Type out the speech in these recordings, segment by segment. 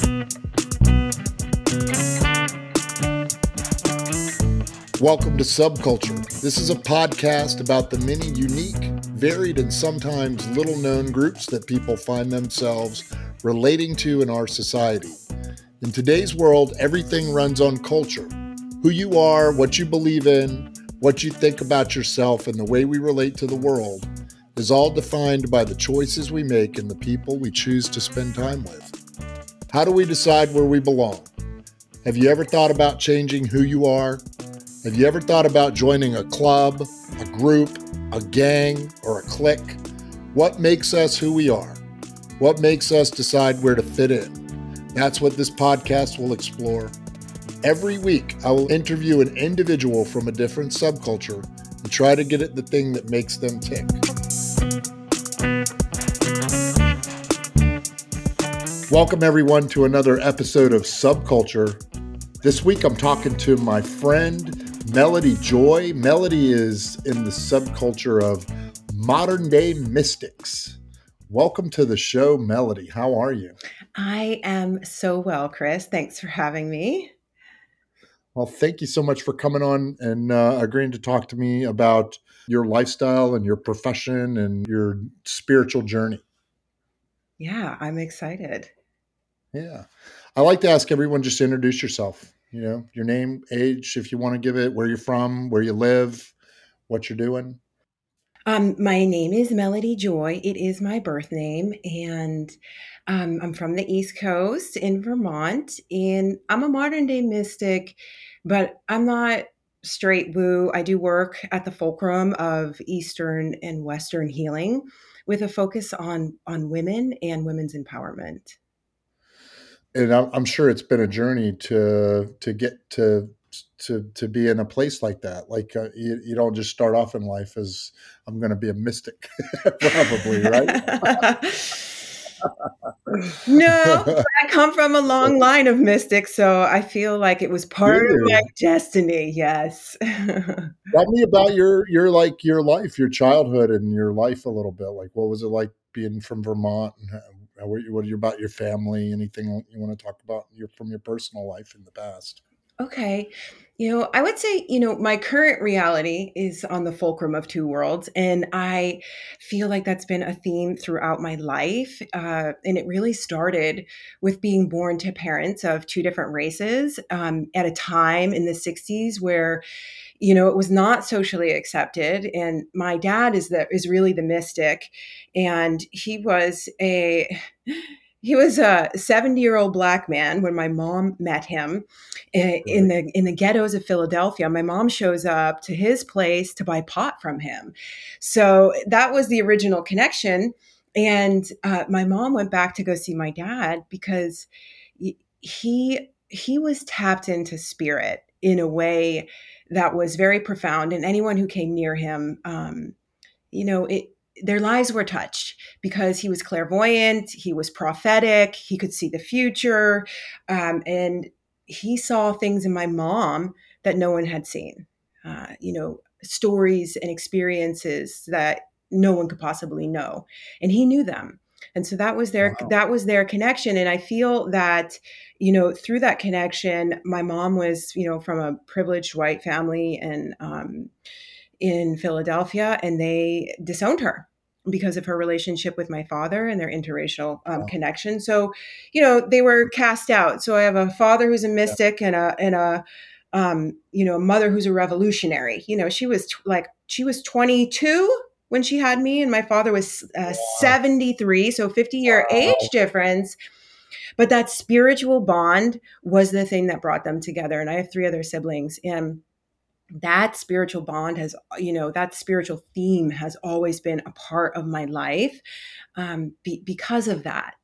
Welcome to Subculture. This is a podcast about the many unique, varied, and sometimes little known groups that people find themselves relating to in our society. In today's world, everything runs on culture who you are, what you believe in, what you think about yourself, and the way we relate to the world is all defined by the choices we make and the people we choose to spend time with. How do we decide where we belong? Have you ever thought about changing who you are? Have you ever thought about joining a club, a group, a gang, or a clique? What makes us who we are? What makes us decide where to fit in? That's what this podcast will explore. Every week, I will interview an individual from a different subculture and try to get at the thing that makes them tick. Welcome, everyone, to another episode of Subculture. This week, I'm talking to my friend Melody Joy. Melody is in the subculture of modern day mystics. Welcome to the show, Melody. How are you? I am so well, Chris. Thanks for having me. Well, thank you so much for coming on and uh, agreeing to talk to me about your lifestyle and your profession and your spiritual journey. Yeah, I'm excited. Yeah. I like to ask everyone just to introduce yourself you know, your name, age, if you want to give it, where you're from, where you live, what you're doing. Um, my name is Melody Joy. It is my birth name, and um, I'm from the East Coast in Vermont. And I'm a modern day mystic, but I'm not straight woo. I do work at the fulcrum of Eastern and Western healing, with a focus on on women and women's empowerment and I'm sure it's been a journey to to get to to to be in a place like that. Like uh, you, you don't just start off in life as I'm going to be a mystic, probably, right? no, I come from a long line of mystics, so I feel like it was part of my destiny. Yes. Tell me about your your like your life, your childhood, and your life a little bit. Like, what was it like being from Vermont, and what, what you about your family? Anything you want to talk about your, from your personal life in the past? Okay. You know, I would say, you know, my current reality is on the fulcrum of two worlds. And I feel like that's been a theme throughout my life. Uh, and it really started with being born to parents of two different races um, at a time in the 60s where, you know, it was not socially accepted. And my dad is the is really the mystic. And he was a he was a 70 year old black man when my mom met him in, in the in the ghettos of Philadelphia. My mom shows up to his place to buy pot from him. So that was the original connection. And uh, my mom went back to go see my dad because he he was tapped into spirit in a way that was very profound. And anyone who came near him, um, you know, it their lives were touched because he was clairvoyant, he was prophetic, he could see the future, um, and he saw things in my mom that no one had seen. Uh, you know, stories and experiences that no one could possibly know, and he knew them. And so that was their wow. that was their connection, and I feel that you know through that connection, my mom was you know from a privileged white family and. Um, in Philadelphia, and they disowned her because of her relationship with my father and their interracial um, wow. connection. So, you know, they were cast out. So I have a father who's a mystic yeah. and a and a um, you know, a mother who's a revolutionary. You know, she was t- like she was 22 when she had me, and my father was uh, wow. 73, so 50 year wow. age difference. But that spiritual bond was the thing that brought them together. And I have three other siblings, and that spiritual bond has you know that spiritual theme has always been a part of my life um, be, because of that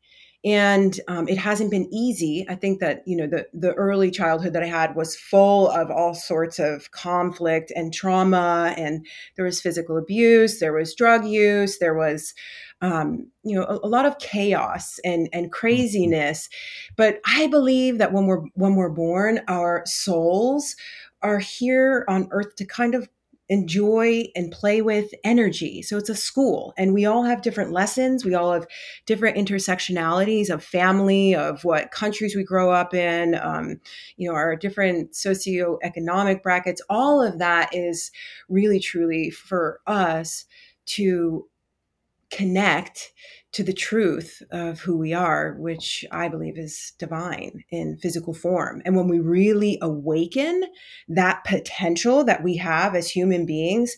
and um, it hasn't been easy i think that you know the the early childhood that i had was full of all sorts of conflict and trauma and there was physical abuse there was drug use there was um, you know a, a, lot of chaos and and mm-hmm. craziness but i believe that when we're when we're born our souls are here on earth to kind of enjoy and play with energy. So it's a school, and we all have different lessons. We all have different intersectionalities of family, of what countries we grow up in, um, you know, our different socioeconomic brackets. All of that is really, truly for us to connect to the truth of who we are, which I believe is divine in physical form. And when we really awaken that potential that we have as human beings,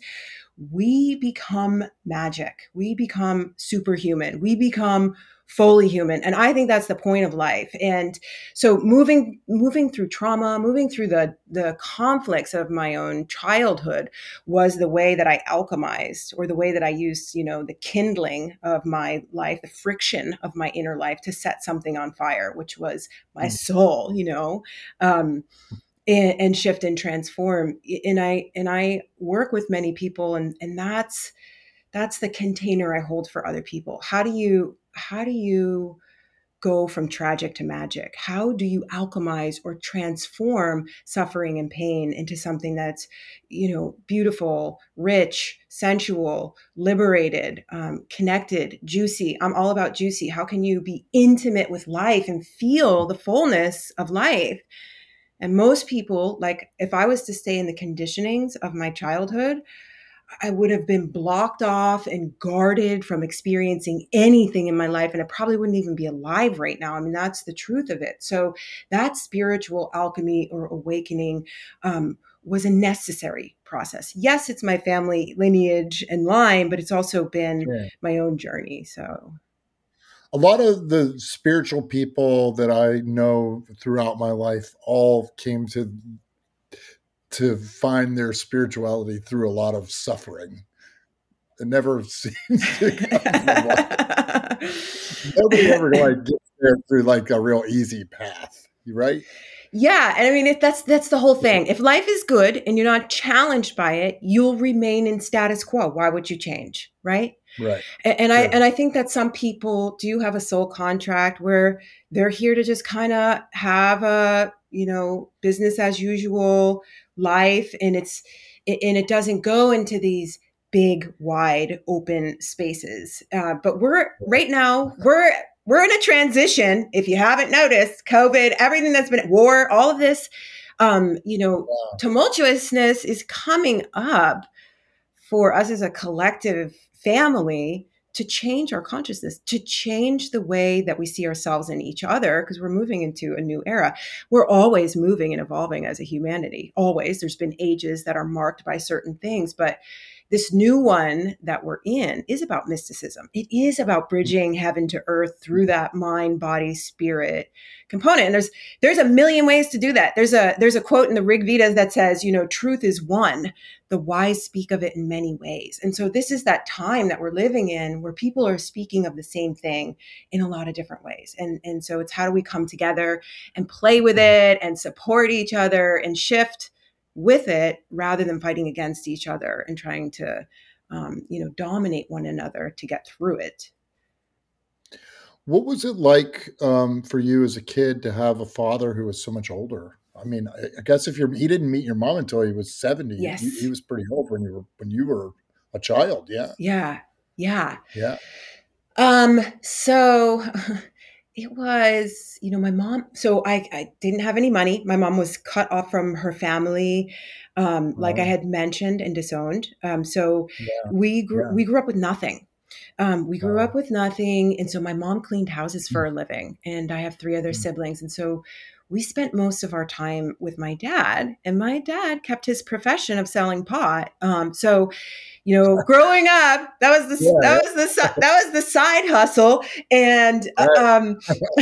we become magic. We become superhuman. We become fully human and i think that's the point of life and so moving moving through trauma moving through the the conflicts of my own childhood was the way that i alchemized or the way that i used you know the kindling of my life the friction of my inner life to set something on fire which was my mm. soul you know um and, and shift and transform and i and i work with many people and and that's that's the container i hold for other people how do you how do you go from tragic to magic? How do you alchemize or transform suffering and pain into something that's, you know, beautiful, rich, sensual, liberated, um, connected, juicy? I'm all about juicy. How can you be intimate with life and feel the fullness of life? And most people, like if I was to stay in the conditionings of my childhood, I would have been blocked off and guarded from experiencing anything in my life. And I probably wouldn't even be alive right now. I mean, that's the truth of it. So, that spiritual alchemy or awakening um, was a necessary process. Yes, it's my family lineage and line, but it's also been sure. my own journey. So, a lot of the spiritual people that I know throughout my life all came to to find their spirituality through a lot of suffering. It never seems to come Nobody ever like gets there through like a real easy path, right? Yeah, and I mean if that's that's the whole thing. If life is good and you're not challenged by it, you'll remain in status quo. Why would you change, right? Right. And, and I and I think that some people do have a soul contract where they're here to just kind of have a, you know, business as usual life and it's and it doesn't go into these big wide open spaces. Uh, but we're right. now we're we're in a transition if you haven't noticed covid everything that's been war all of this um, you know tumultuousness is coming up for us as a collective family to change our consciousness, to change the way that we see ourselves and each other, because we're moving into a new era. We're always moving and evolving as a humanity, always. There's been ages that are marked by certain things, but this new one that we're in is about mysticism. It is about bridging heaven to earth through that mind, body, spirit component. And there's there's a million ways to do that. There's a there's a quote in the Rig Veda that says, you know, truth is one. The wise speak of it in many ways. And so this is that time that we're living in where people are speaking of the same thing in a lot of different ways. And and so it's how do we come together and play with mm-hmm. it and support each other and shift with it rather than fighting against each other and trying to um, you know dominate one another to get through it. What was it like um, for you as a kid to have a father who was so much older? I mean i, I guess if you're he didn't meet your mom until he was 70 yes. he, he was pretty old when you were when you were a child yeah. Yeah yeah. Yeah. Um so it was you know my mom so i i didn't have any money my mom was cut off from her family um like i had mentioned and disowned um so yeah. we grew yeah. we grew up with nothing um, we grew up with nothing and so my mom cleaned houses for mm. a living and i have three other mm. siblings and so we spent most of our time with my dad and my dad kept his profession of selling pot um, so you know, growing up, that was the yeah. that was the that was the side hustle, and um,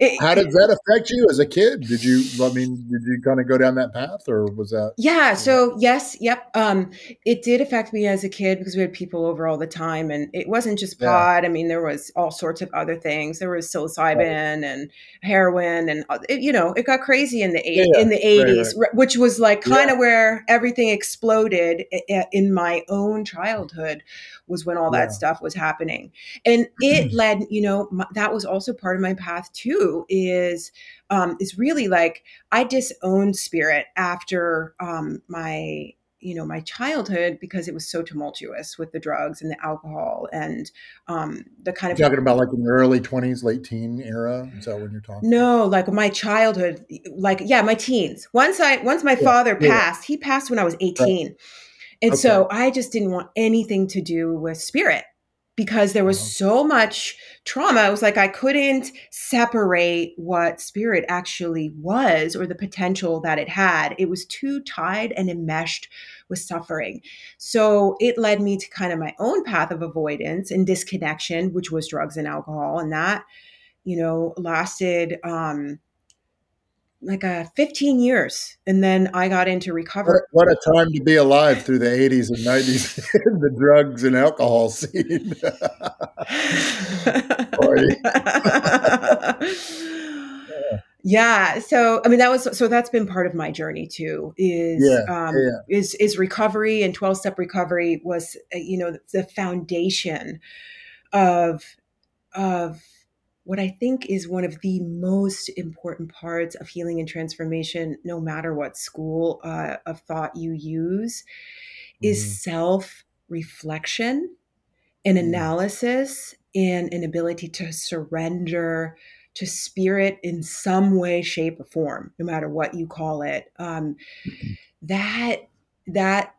it, how did that affect you as a kid? Did you, I mean, did you kind of go down that path, or was that? Yeah. So yes, yep. Um, it did affect me as a kid because we had people over all the time, and it wasn't just pot. Yeah. I mean, there was all sorts of other things. There was psilocybin right. and heroin, and uh, it, you know, it got crazy in the eight, yeah, in the eighties, right, right. which was like kind of where everything exploded in my own childhood was when all yeah. that stuff was happening and it led you know my, that was also part of my path too is um is really like i disowned spirit after um my you know my childhood because it was so tumultuous with the drugs and the alcohol and um, the kind of you're talking about like in the early 20s late teen era is that when you're talking no like my childhood like yeah my teens once i once my yeah, father yeah. passed he passed when i was 18 right. and okay. so i just didn't want anything to do with spirit because there was uh-huh. so much trauma. It was like I couldn't separate what spirit actually was or the potential that it had. It was too tied and enmeshed with suffering. So it led me to kind of my own path of avoidance and disconnection, which was drugs and alcohol. And that, you know, lasted um like a uh, 15 years and then i got into recovery. What, what, a time to be alive through the 80s and 90s the drugs and alcohol scene. Yeah so i mean that was so that's been part of my journey too is yeah, um yeah. is is recovery and 12 step recovery was uh, you know the foundation of of what I think is one of the most important parts of healing and transformation, no matter what school uh, of thought you use, mm-hmm. is self reflection and mm-hmm. analysis and an ability to surrender to spirit in some way, shape, or form, no matter what you call it. Um, mm-hmm. That that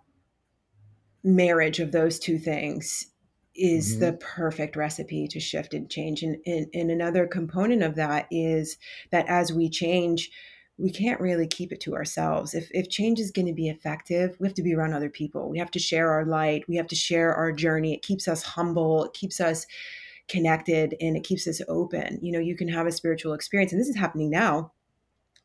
marriage of those two things is mm-hmm. the perfect recipe to shift and change. And, and, and another component of that is that as we change, we can't really keep it to ourselves. If, if change is going to be effective, we have to be around other people. We have to share our light. We have to share our journey. It keeps us humble. It keeps us connected and it keeps us open. You know, you can have a spiritual experience, and this is happening now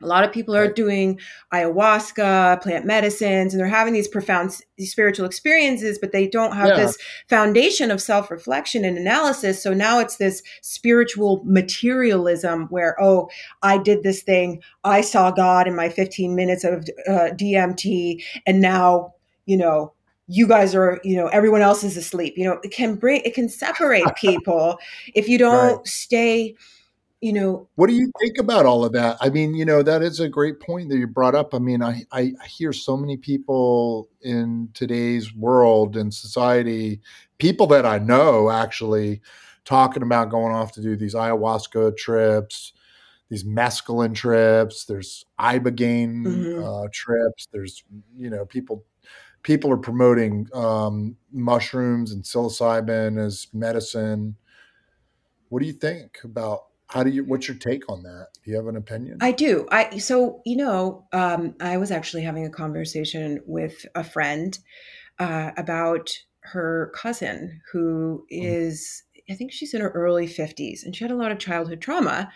a lot of people are doing ayahuasca, plant medicines, and they're having these profound spiritual experiences, but they don't have yeah. this foundation of self reflection and analysis. So now it's this spiritual materialism where, oh, I did this thing. I saw God in my 15 minutes of uh, DMT. And now, you know, you guys are, you know, everyone else is asleep. You know, it can bring, it can separate people if you don't right. stay you know what do you think about all of that? I mean you know that is a great point that you brought up. I mean i i hear so many people in today's world and society people that i know actually talking about going off to do these ayahuasca trips these mescaline trips there's ibogaine mm-hmm. uh, trips there's you know people people are promoting um, mushrooms and psilocybin as medicine. What do you think about how do you what's your take on that do you have an opinion i do i so you know um, i was actually having a conversation with a friend uh, about her cousin who is mm-hmm. i think she's in her early 50s and she had a lot of childhood trauma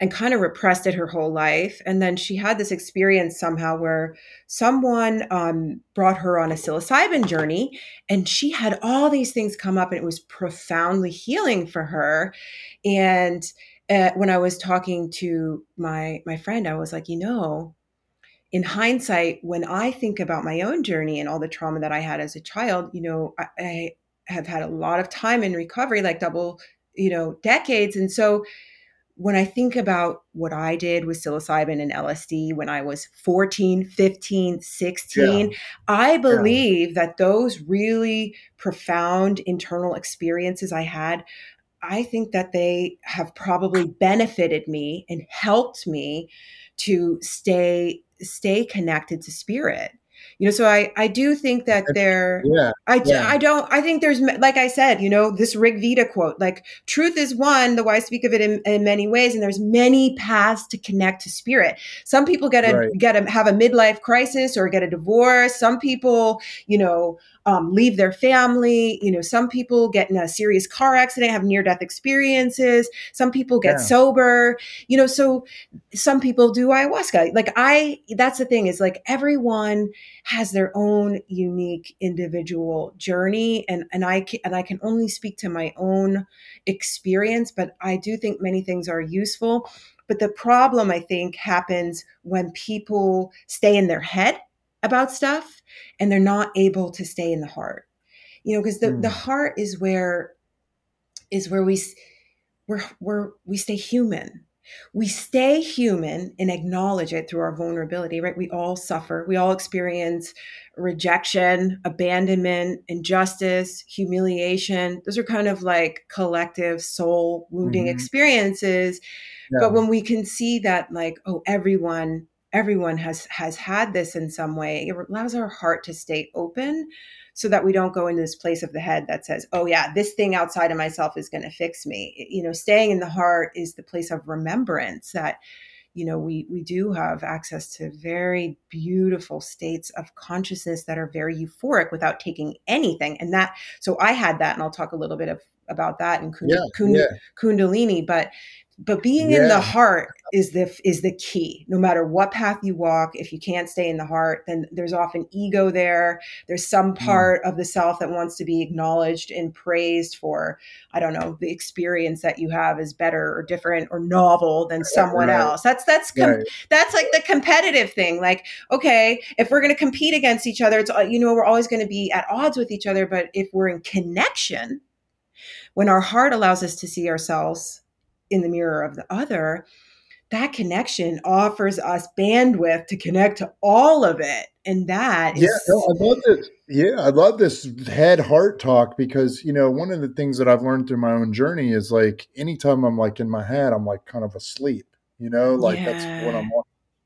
and kind of repressed it her whole life. And then she had this experience somehow where someone um, brought her on a psilocybin journey, and she had all these things come up, and it was profoundly healing for her. And uh, when I was talking to my my friend, I was like, you know, in hindsight, when I think about my own journey and all the trauma that I had as a child, you know, I, I have had a lot of time in recovery, like double, you know, decades, and so when I think about what I did with psilocybin and LSD when I was 14, 15, 16, yeah. I believe yeah. that those really profound internal experiences I had I think that they have probably benefited me and helped me to stay stay connected to spirit you know so i i do think that there yeah, i yeah. i don't i think there's like i said you know this rigveda quote like truth is one the wise speak of it in, in many ways and there's many paths to connect to spirit some people get a right. get a have a midlife crisis or get a divorce some people you know um, leave their family. You know, some people get in a serious car accident, have near death experiences. Some people get yeah. sober. You know, so some people do ayahuasca. Like I, that's the thing is like everyone has their own unique individual journey, and and I can, and I can only speak to my own experience, but I do think many things are useful. But the problem I think happens when people stay in their head about stuff and they're not able to stay in the heart you know because the, mm. the heart is where is where we where where we stay human we stay human and acknowledge it through our vulnerability, right? We all suffer. We all experience rejection, abandonment, injustice, humiliation. Those are kind of like collective soul wounding mm-hmm. experiences. Yeah. But when we can see that like, oh, everyone everyone has has had this in some way, it allows our heart to stay open so that we don't go into this place of the head that says, oh, yeah, this thing outside of myself is going to fix me. You know, staying in the heart is the place of remembrance that you know we we do have access to very beautiful states of consciousness that are very euphoric without taking anything and that so i had that and i'll talk a little bit of about that in kund- yeah, kund- yeah. kundalini but but being yeah. in the heart is the is the key no matter what path you walk if you can't stay in the heart then there's often ego there there's some mm. part mm. of the self that wants to be acknowledged and praised for i don't know the experience that you have is better or different or novel than someone right. else that's that's com- right. that's like the competitive thing like okay if we're going to compete against each other it's you know we're always going to be at odds with each other but if we're in connection when our heart allows us to see ourselves in the mirror of the other, that connection offers us bandwidth to connect to all of it. And that is- Yeah, no, I love this. Yeah, I love this head heart talk because, you know, one of the things that I've learned through my own journey is like anytime I'm like in my head, I'm like kind of asleep, you know, like yeah. that's what I'm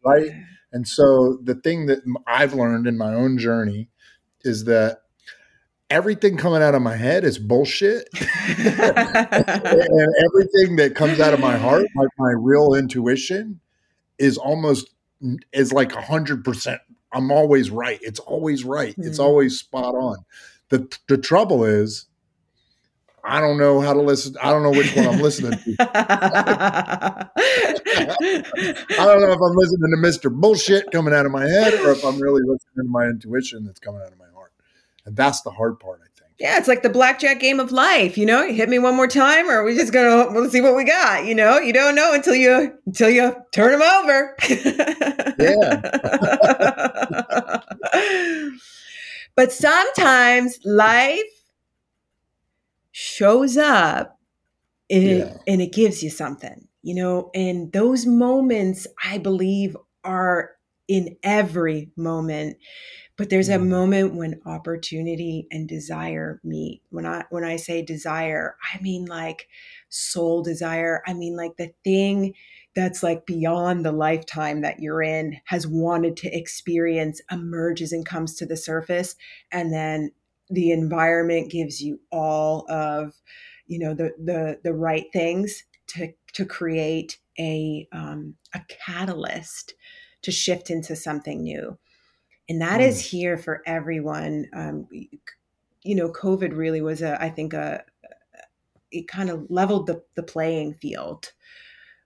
right. And so the thing that I've learned in my own journey is that everything coming out of my head is bullshit. and everything that comes out of my heart, like my real intuition, is almost is like a hundred percent. I'm always right. It's always right. Mm. It's hmm. always spot on. The the trouble is I don't know how to listen. I don't know which one I'm listening to. I don't know if I'm listening to Mr. Bullshit coming out of my head or if I'm really listening to my intuition that's coming out of my and that's the hard part, I think. Yeah, it's like the blackjack game of life. You know, you hit me one more time, or we just gonna we'll see what we got. You know, you don't know until you until you turn them over. yeah. but sometimes life shows up and, yeah. and it gives you something, you know, and those moments I believe are in every moment but there's a mm-hmm. moment when opportunity and desire meet. When i when i say desire i mean like soul desire. I mean like the thing that's like beyond the lifetime that you're in has wanted to experience emerges and comes to the surface. And then the environment gives you all of you know the the the right things to to create a um, a catalyst to shift into something new and that mm. is here for everyone. Um, you know, COVID really was a, I think, a it kind of leveled the the playing field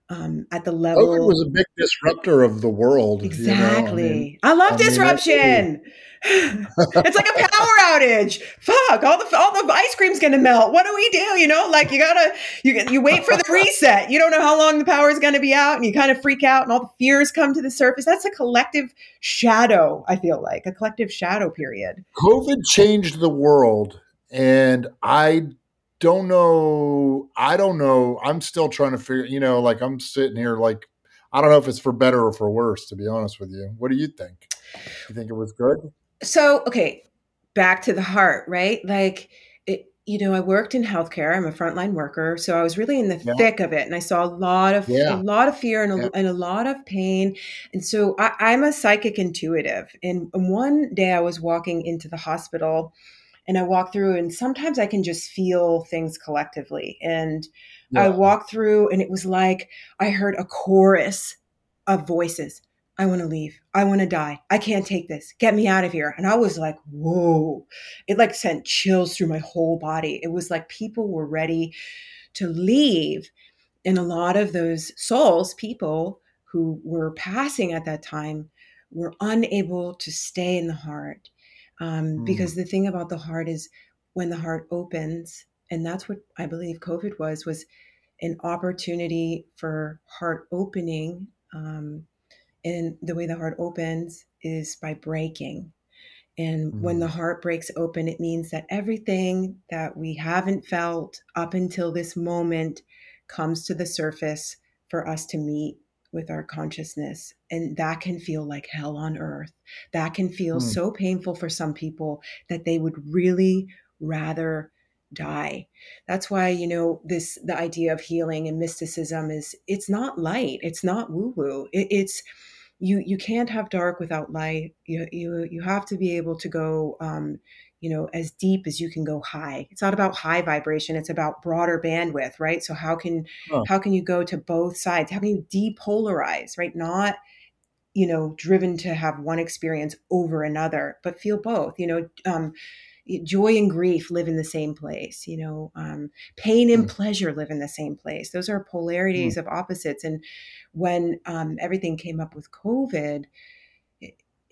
um, at the level. COVID was a big disruptor of the world. Exactly. You know? I, mean, I, love I disruption. Mean, it's like a power outage. Fuck! All the all the ice cream's gonna melt. What do we do? You know, like you gotta you you wait for the reset. You don't know how long the power is gonna be out, and you kind of freak out, and all the fears come to the surface. That's a collective shadow. I feel like a collective shadow period. COVID changed the world, and I don't know. I don't know. I'm still trying to figure. You know, like I'm sitting here, like I don't know if it's for better or for worse. To be honest with you, what do you think? You think it was good? So, okay, back to the heart, right? Like, it, you know, I worked in healthcare. I'm a frontline worker, so I was really in the yeah. thick of it, and I saw a lot of yeah. a lot of fear and a, yeah. and a lot of pain. And so, I, am a psychic intuitive. And one day, I was walking into the hospital and I walk through, and sometimes I can just feel things collectively. And yeah. I walk through, and it was like I heard a chorus of voices. I want to leave. I want to die. I can't take this. Get me out of here. And I was like, whoa. It like sent chills through my whole body. It was like people were ready to leave. And a lot of those souls, people who were passing at that time, were unable to stay in the heart um, mm. Because the thing about the heart is when the heart opens, and that's what I believe COVID was, was an opportunity for heart opening. Um, and the way the heart opens is by breaking. And mm. when the mm. heart breaks open, it means that everything that we haven't felt up until this moment comes to the surface for us to meet with our consciousness and that can feel like hell on earth. That can feel mm. so painful for some people that they would really rather die. That's why you know this the idea of healing and mysticism is it's not light it's not woo woo it, it's you you can't have dark without light. You you you have to be able to go um you know as deep as you can go high it's not about high vibration it's about broader bandwidth right so how can oh. how can you go to both sides how can you depolarize right not you know driven to have one experience over another but feel both you know um joy and grief live in the same place you know um, pain and mm. pleasure live in the same place those are polarities mm. of opposites and when um, everything came up with covid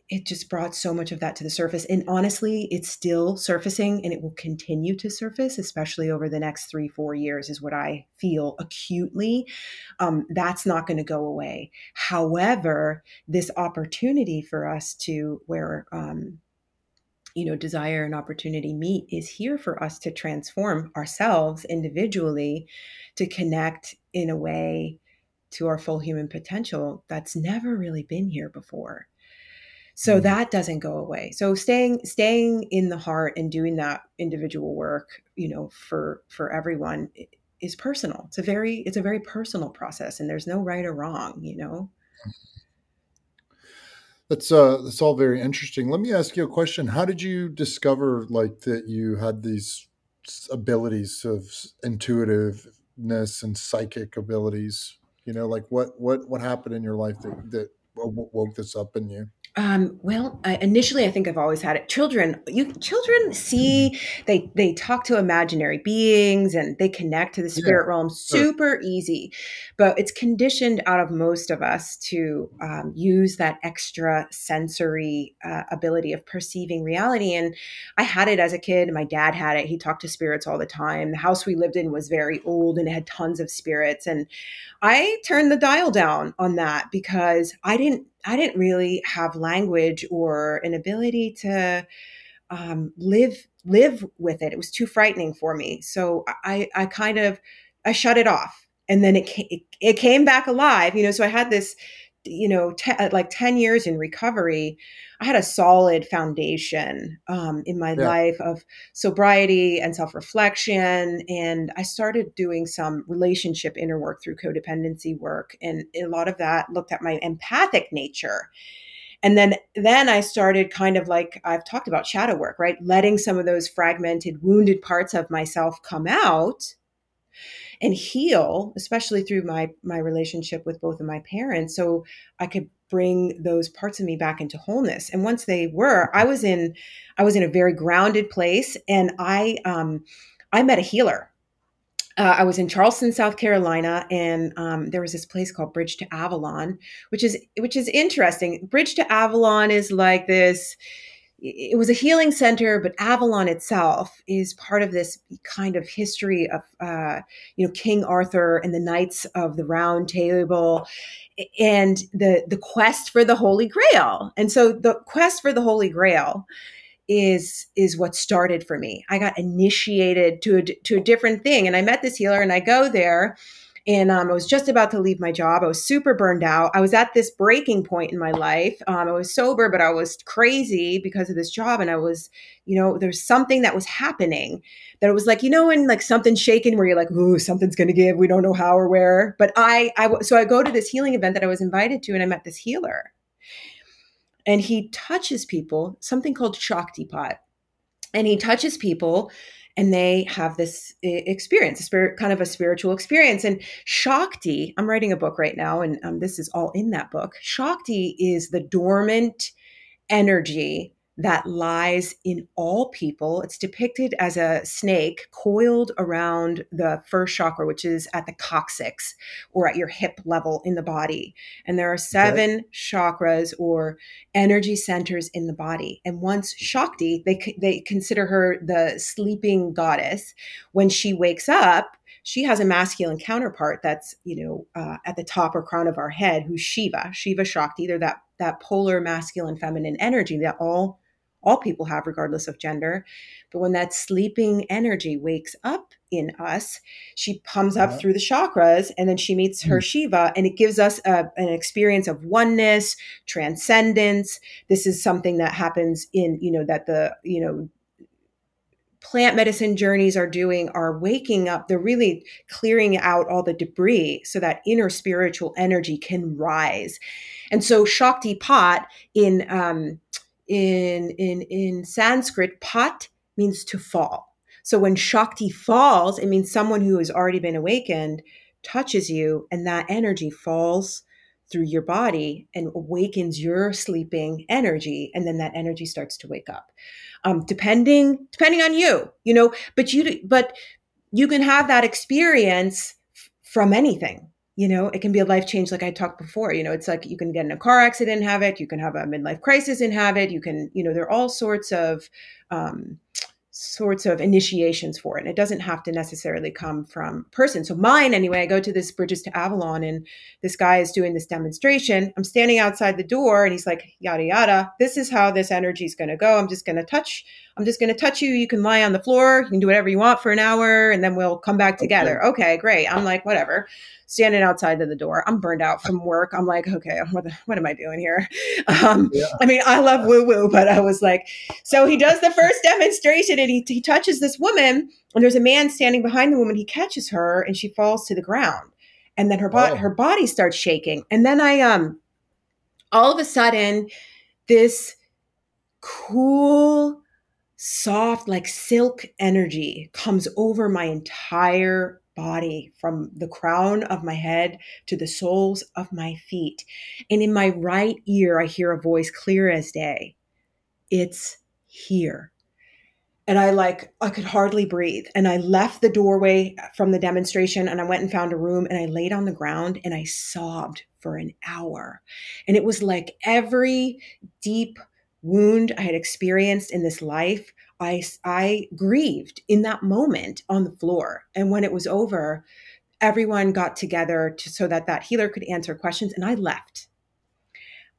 it just brought so much of that to the surface. And honestly, it's still surfacing and it will continue to surface, especially over the next three, four years, is what I feel acutely. Um, that's not going to go away. However, this opportunity for us to, where, um, you know, desire and opportunity meet is here for us to transform ourselves individually to connect in a way to our full human potential that's never really been here before so mm-hmm. that doesn't go away. So staying staying in the heart and doing that individual work you know for for everyone is personal. It's a very it's a very personal process and there's no right or wrong you know? That's uh that's all very interesting. Let me ask you a question. How did you discover like that you had these abilities of intuitiveness and psychic abilities? You know like what what what happened in your life that that woke this up in you um, well, I, initially, I think I've always had it. Children, you children see they they talk to imaginary beings and they connect to the spirit yeah, realm super sure. easy, but it's conditioned out of most of us to um, use that extra sensory uh, ability of perceiving reality. And I had it as a kid. My dad had it. He talked to spirits all the time. The house we lived in was very old and it had tons of spirits. And I turned the dial down on that because I didn't I didn't really have language or an ability to um, live live with it. It was too frightening for me. So I I kind of I shut it off, and then it came, it came back alive. You know, so I had this you know, te- uh, like 10 years in recovery, I had a solid foundation um, in my yeah. life of sobriety and self reflection. And I started doing some relationship inner work through codependency work. And a lot of that looked at my empathic nature. And then, then I started kind of like I've talked about shadow work, right? Letting some of those fragmented, wounded parts of myself come out and heal, especially through my my relationship with both of my parents. So I could bring those parts of me back into wholeness. And once they were, I was in I was in a very grounded place, and I um, I met a healer. Uh, I was in Charleston, South Carolina, and um, there was this place called Bridge to Avalon, which is which is interesting. Bridge to Avalon is like this it was a healing center, but Avalon itself is part of this kind of history of, uh, you know, King Arthur and the Knights of the Round Table, and the the quest for the Holy Grail. And so, the quest for the Holy Grail is is what started for me. I got initiated to a, to a different thing, and I met this healer, and I go there and um, I was just about to leave my job. I was super burned out. I was at this breaking point in my life. Um, I was sober, but I was crazy because of this job. And I was, you know, there's something that was happening that it was like, you know, when like something's shaking where you're like, ooh, something's going to give. We don't know how or where. But I, I, so I go to this healing event that I was invited to and I met this healer. And he touches people, something called Shaktipat. And he touches people and they have this experience, a spirit, kind of a spiritual experience. And Shakti, I'm writing a book right now, and um, this is all in that book. Shakti is the dormant energy that lies in all people. It's depicted as a snake coiled around the first chakra, which is at the coccyx or at your hip level in the body. And there are seven okay. chakras or energy centers in the body. And once Shakti, they, they consider her the sleeping goddess. When she wakes up, she has a masculine counterpart that's you know uh, at the top or crown of our head who's shiva shiva shakti they're that that polar masculine feminine energy that all all people have, regardless of gender. But when that sleeping energy wakes up in us. She comes up through the chakras and then she meets her mm. Shiva, and it gives us a, an experience of oneness, transcendence. This is something that happens in, you know, that the, you know, plant medicine journeys are doing are waking up they're really clearing out all the debris so that inner spiritual energy can rise and so shaktipat in um, in in in sanskrit pat means to fall. So when shakti falls it means someone who has already been awakened touches you and that energy falls through your body and awakens your sleeping energy and then that energy starts to wake up. Um, depending depending on you you know but you but you can have that experience from anything you know it can be a life change like i talked before you know it's like you can get in a car accident and have it you can have a midlife crisis and have it you can you know there are all sorts of um, sorts of initiations for it. And it doesn't have to necessarily come from person. So mine, anyway, I go to this Bridges to Avalon and this guy is doing this demonstration. I'm standing outside the door and he's like, yada, yada. This is how this energy is going to go. I'm just going to touch. I'm just going to touch you. You can lie on the floor. You can do whatever you want for an hour and then we'll come back together. Okay, okay great. I'm like, whatever standing outside of the door. I'm burned out from work. I'm like, okay, what, what am I doing here? Um, yeah. I mean, I love woo woo, but I was like, so he does the first demonstration and he, he touches this woman, and there's a man standing behind the woman. He catches her and she falls to the ground. And then her body, oh. her body starts shaking. And then I, um, all of a sudden, this cool, soft, like silk energy comes over my entire body from the crown of my head to the soles of my feet. And in my right ear, I hear a voice clear as day. It's here. And I like, I could hardly breathe. And I left the doorway from the demonstration and I went and found a room and I laid on the ground and I sobbed for an hour. And it was like every deep wound I had experienced in this life I, I grieved in that moment on the floor. And when it was over, everyone got together to, so that that healer could answer questions. And I left.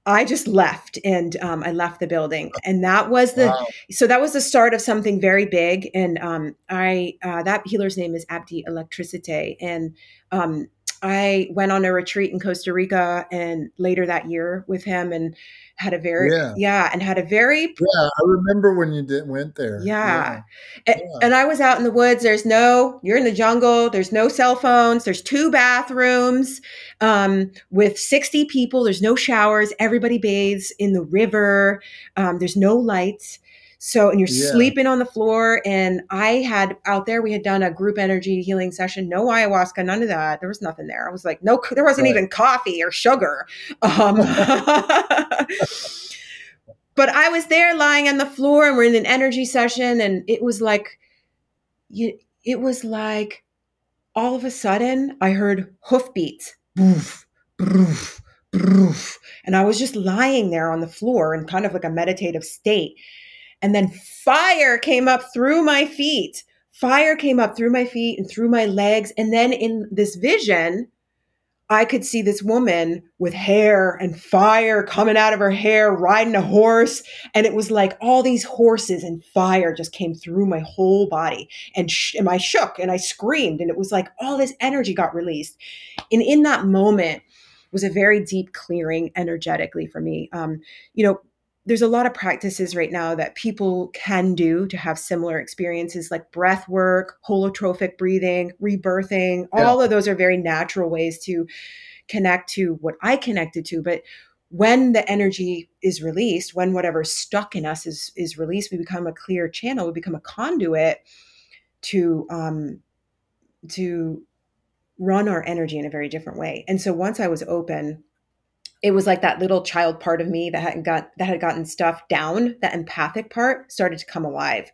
I just left and um, I left the building, and that was the wow. so that was the start of something very big. And um, I uh, that healer's name is Abdi Electricite, and um, I went on a retreat in Costa Rica and later that year with him, and had a very yeah, yeah and had a very yeah i remember when you did went there yeah. yeah. And, and, i was out in the woods there's no you're in the jungle there's no cell phones there's two bathrooms um, with 60 people there's no showers everybody bathes in the river um, there's no lights so, and you're yeah. sleeping on the floor. And I had out there, we had done a group energy healing session, no ayahuasca, none of that. There was nothing there. I was like, no, there wasn't right. even coffee or sugar. Um, but I was there lying on the floor and we're in an energy session. And it was like, it was like all of a sudden I heard hoofbeats. Boof. And I was just lying there on the floor in kind of like a meditative state. And then fire came up through my feet. Fire came up through my feet and through my legs. And then in this vision, I could see this woman with hair and fire coming out of her hair, riding a horse. And it was like all these horses and fire just came through my whole body. And, sh- and I shook and I screamed. And it was like all this energy got released. And in that moment, was a very deep clearing energetically for me. Um, you know, there's a lot of practices right now that people can do to have similar experiences like breath work, holotropic breathing, rebirthing. Yeah. All of those are very natural ways to connect to what I connected to. But when the energy is released, when whatever's stuck in us is is released, we become a clear channel, we become a conduit to um to run our energy in a very different way. And so once I was open it was like that little child part of me that had got that had gotten stuff down that empathic part started to come alive.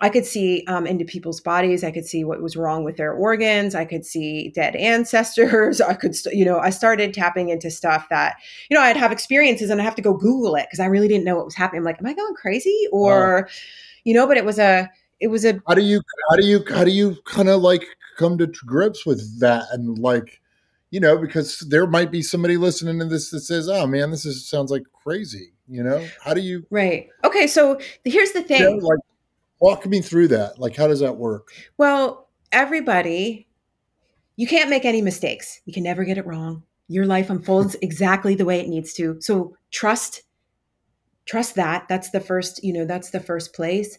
I could see um, into people's bodies. I could see what was wrong with their organs. I could see dead ancestors. I could you know i started tapping into stuff that you know i'd have experiences and i have to go google it because i really didn't know what was happening. I'm like am i going crazy? Or you know but it was a it was a how do you how do you how do you kind of like come to grips with that and like you know, because there might be somebody listening to this that says, "Oh man, this is sounds like crazy." You know, how do you? Right. Okay. So here's the thing. You know, like, walk me through that. Like, how does that work? Well, everybody, you can't make any mistakes. You can never get it wrong. Your life unfolds exactly the way it needs to. So trust trust that. That's the first, you know, that's the first place.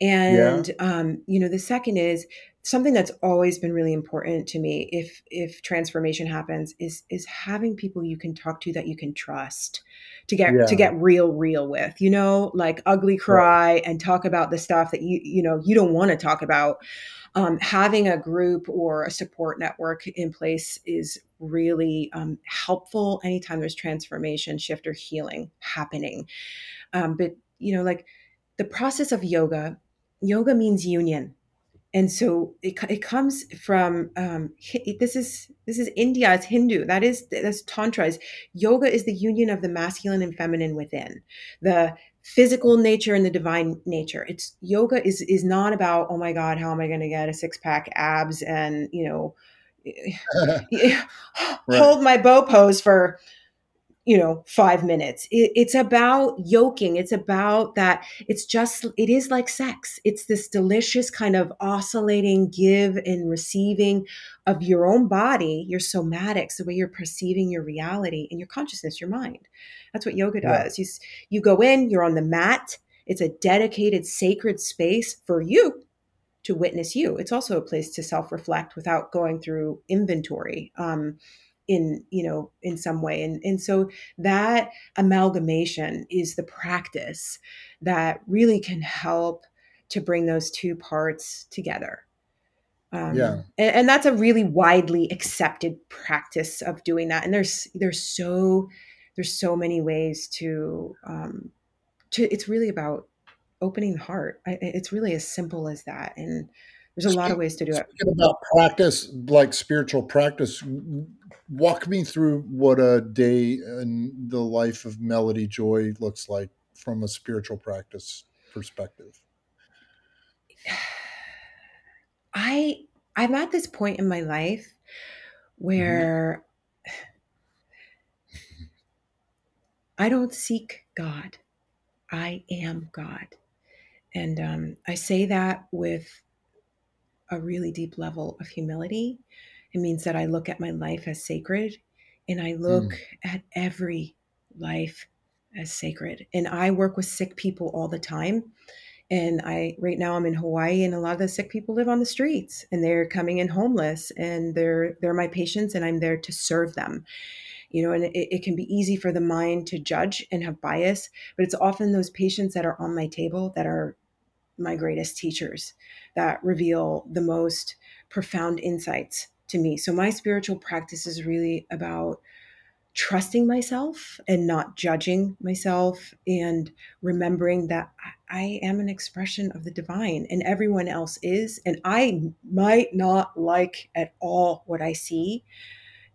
And yeah. um, you know, the second is something that's always been really important to me if if transformation happens is is having people you can talk to that you can trust to get yeah. to get real real with you know like ugly cry right. and talk about the stuff that you you know you don't want to talk about um, having a group or a support network in place is really um, helpful anytime there's transformation shift or healing happening um, but you know like the process of yoga yoga means union and so it, it comes from um, this is this is India. It's Hindu. That is that's tantra. Is yoga is the union of the masculine and feminine within the physical nature and the divine nature. It's yoga is is not about oh my god how am I going to get a six pack abs and you know hold my bow pose for you know five minutes. It, it's about yoking. It's about that. It's just it is like sex. It's this delicious kind of oscillating give and receiving of your own body your somatics the way you're perceiving your reality and your consciousness your mind. That's what yoga does. Yeah. you you go in you're on the mat. It's a dedicated sacred space for you to witness you. It's also a place to self-reflect without going through inventory. Um, in you know in some way. And and so that amalgamation is the practice that really can help to bring those two parts together. Um, yeah. and, and that's a really widely accepted practice of doing that. And there's there's so there's so many ways to um to it's really about opening the heart. I, it's really as simple as that. And there's a lot of ways to do it. about practice, like spiritual practice, walk me through what a day in the life of Melody Joy looks like from a spiritual practice perspective. I I'm at this point in my life mm-hmm. where mm-hmm. I don't seek God. I am God. And um, I say that with a really deep level of humility. It means that I look at my life as sacred and I look mm. at every life as sacred. And I work with sick people all the time. And I right now I'm in Hawaii and a lot of the sick people live on the streets and they're coming in homeless and they're they're my patients and I'm there to serve them. You know, and it, it can be easy for the mind to judge and have bias, but it's often those patients that are on my table that are my greatest teachers that reveal the most profound insights to me. So my spiritual practice is really about trusting myself and not judging myself and remembering that I am an expression of the divine and everyone else is. And I might not like at all what I see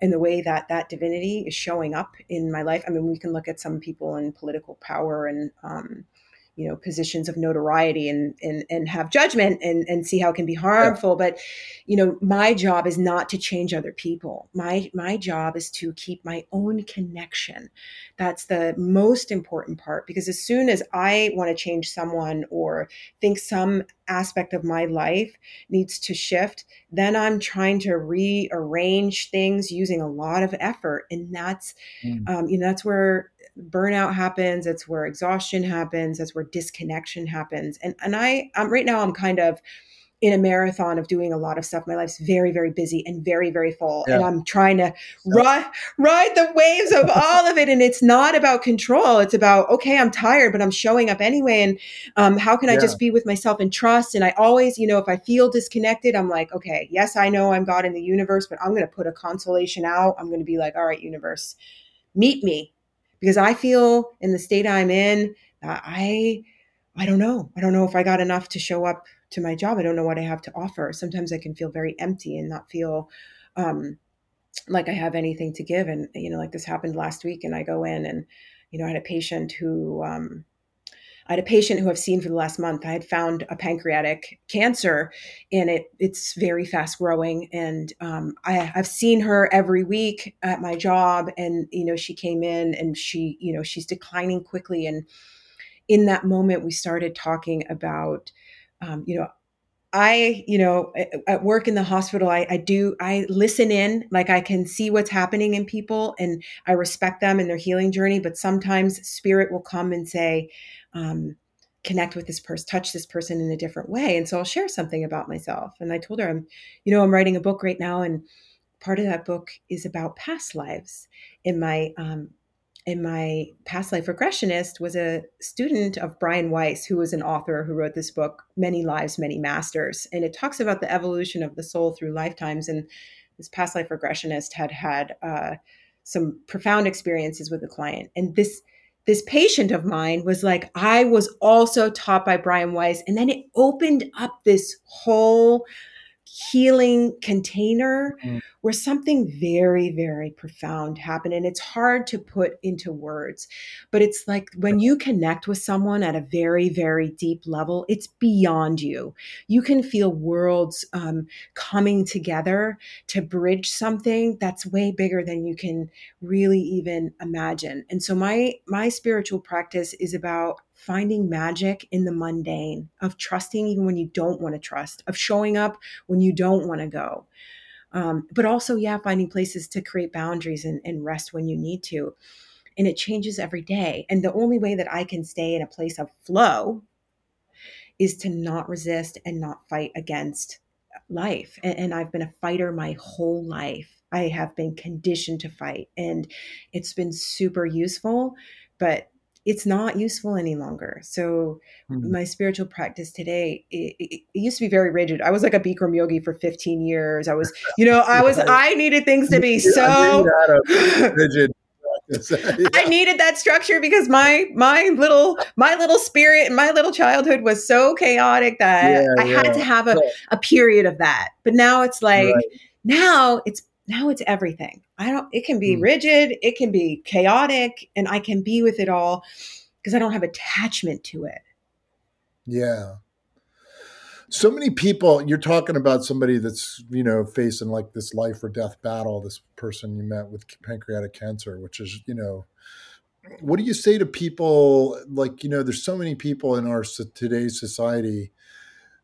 and the way that that divinity is showing up in my life. I mean, we can look at some people in political power and, um, you know positions of notoriety and and, and have judgment and, and see how it can be harmful yeah. but you know my job is not to change other people my my job is to keep my own connection that's the most important part because as soon as i want to change someone or think some aspect of my life needs to shift then i'm trying to rearrange things using a lot of effort and that's mm. um, you know that's where burnout happens That's where exhaustion happens that's where disconnection happens and and i i'm right now i'm kind of in a marathon of doing a lot of stuff. My life's very, very busy and very, very full. Yeah. And I'm trying to ride, ride the waves of all of it. And it's not about control. It's about, okay, I'm tired, but I'm showing up anyway. And um, how can I yeah. just be with myself and trust? And I always, you know, if I feel disconnected, I'm like, okay, yes, I know I'm God in the universe, but I'm going to put a consolation out. I'm going to be like, all right, universe, meet me because I feel in the state I'm in, I I don't know. I don't know if I got enough to show up to my job. I don't know what I have to offer. Sometimes I can feel very empty and not feel um, like I have anything to give. And you know, like this happened last week, and I go in and you know, I had a patient who um, I had a patient who I've seen for the last month. I had found a pancreatic cancer, and it it's very fast growing. And um, I, I've seen her every week at my job, and you know she came in and she you know she's declining quickly. And in that moment, we started talking about um, you know I, you know, at work in the hospital, I, I do, I listen in, like I can see what's happening in people and I respect them and their healing journey. But sometimes spirit will come and say, um, connect with this person, touch this person in a different way. And so I'll share something about myself. And I told her, I'm, you know, I'm writing a book right now. And part of that book is about past lives in my, um, and my past life regressionist was a student of Brian Weiss, who was an author who wrote this book, Many Lives, Many Masters. And it talks about the evolution of the soul through lifetimes. And this past life regressionist had had uh, some profound experiences with a client. And this this patient of mine was like, I was also taught by Brian Weiss. And then it opened up this whole healing container mm. where something very very profound happened and it's hard to put into words but it's like when you connect with someone at a very very deep level it's beyond you you can feel worlds um, coming together to bridge something that's way bigger than you can really even imagine and so my my spiritual practice is about finding magic in the mundane, of trusting even when you don't want to trust, of showing up when you don't want to go. Um, but also, yeah, finding places to create boundaries and, and rest when you need to. And it changes every day. And the only way that I can stay in a place of flow is to not resist and not fight against life. And, and I've been a fighter my whole life. I have been conditioned to fight, and it's been super useful. But it's not useful any longer. So mm-hmm. my spiritual practice today, it, it, it, used to be very rigid. I was like a Bikram yogi for 15 years. I was, you know, I was, I needed things to be so rigid. I needed that structure because my my little my little spirit and my little childhood was so chaotic that yeah, I yeah. had to have a, a period of that. But now it's like right. now it's now it's everything. I don't, it can be mm. rigid, it can be chaotic, and I can be with it all because I don't have attachment to it. Yeah. So many people, you're talking about somebody that's, you know, facing like this life or death battle, this person you met with pancreatic cancer, which is, you know, what do you say to people like, you know, there's so many people in our today's society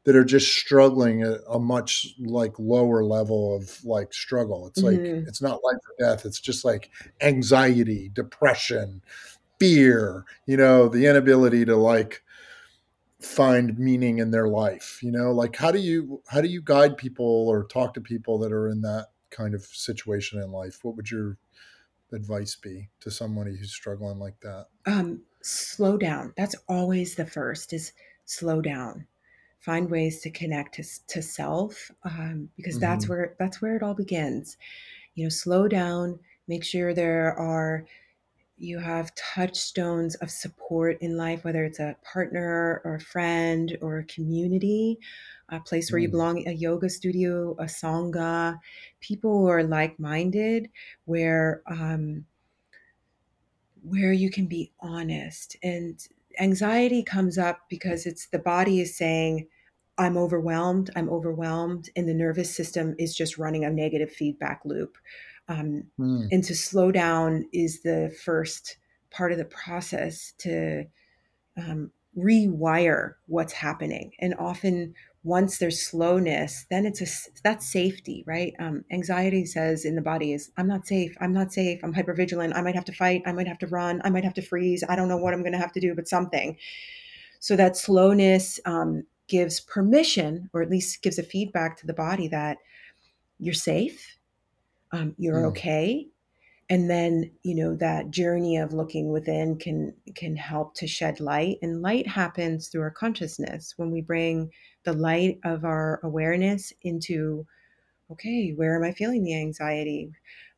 that are just struggling at a much like lower level of like struggle. It's like mm-hmm. it's not life or death. It's just like anxiety, depression, fear, you know, the inability to like find meaning in their life, you know? Like how do you how do you guide people or talk to people that are in that kind of situation in life? What would your advice be to somebody who's struggling like that? Um slow down. That's always the first is slow down find ways to connect to, to self um, because mm-hmm. that's where that's where it all begins you know slow down make sure there are you have touchstones of support in life whether it's a partner or a friend or a community a place where mm. you belong a yoga studio a sangha people who are like-minded where um, where you can be honest and anxiety comes up because it's the body is saying i'm overwhelmed i'm overwhelmed and the nervous system is just running a negative feedback loop um, mm. and to slow down is the first part of the process to um, rewire what's happening and often once there's slowness then it's a that's safety right? Um, anxiety says in the body is i'm not safe i'm not safe i'm hypervigilant i might have to fight i might have to run i might have to freeze i don't know what i'm going to have to do but something. So that slowness um, gives permission or at least gives a feedback to the body that you're safe um, you're mm. okay and then you know that journey of looking within can can help to shed light and light happens through our consciousness. When we bring the light of our awareness into okay where am i feeling the anxiety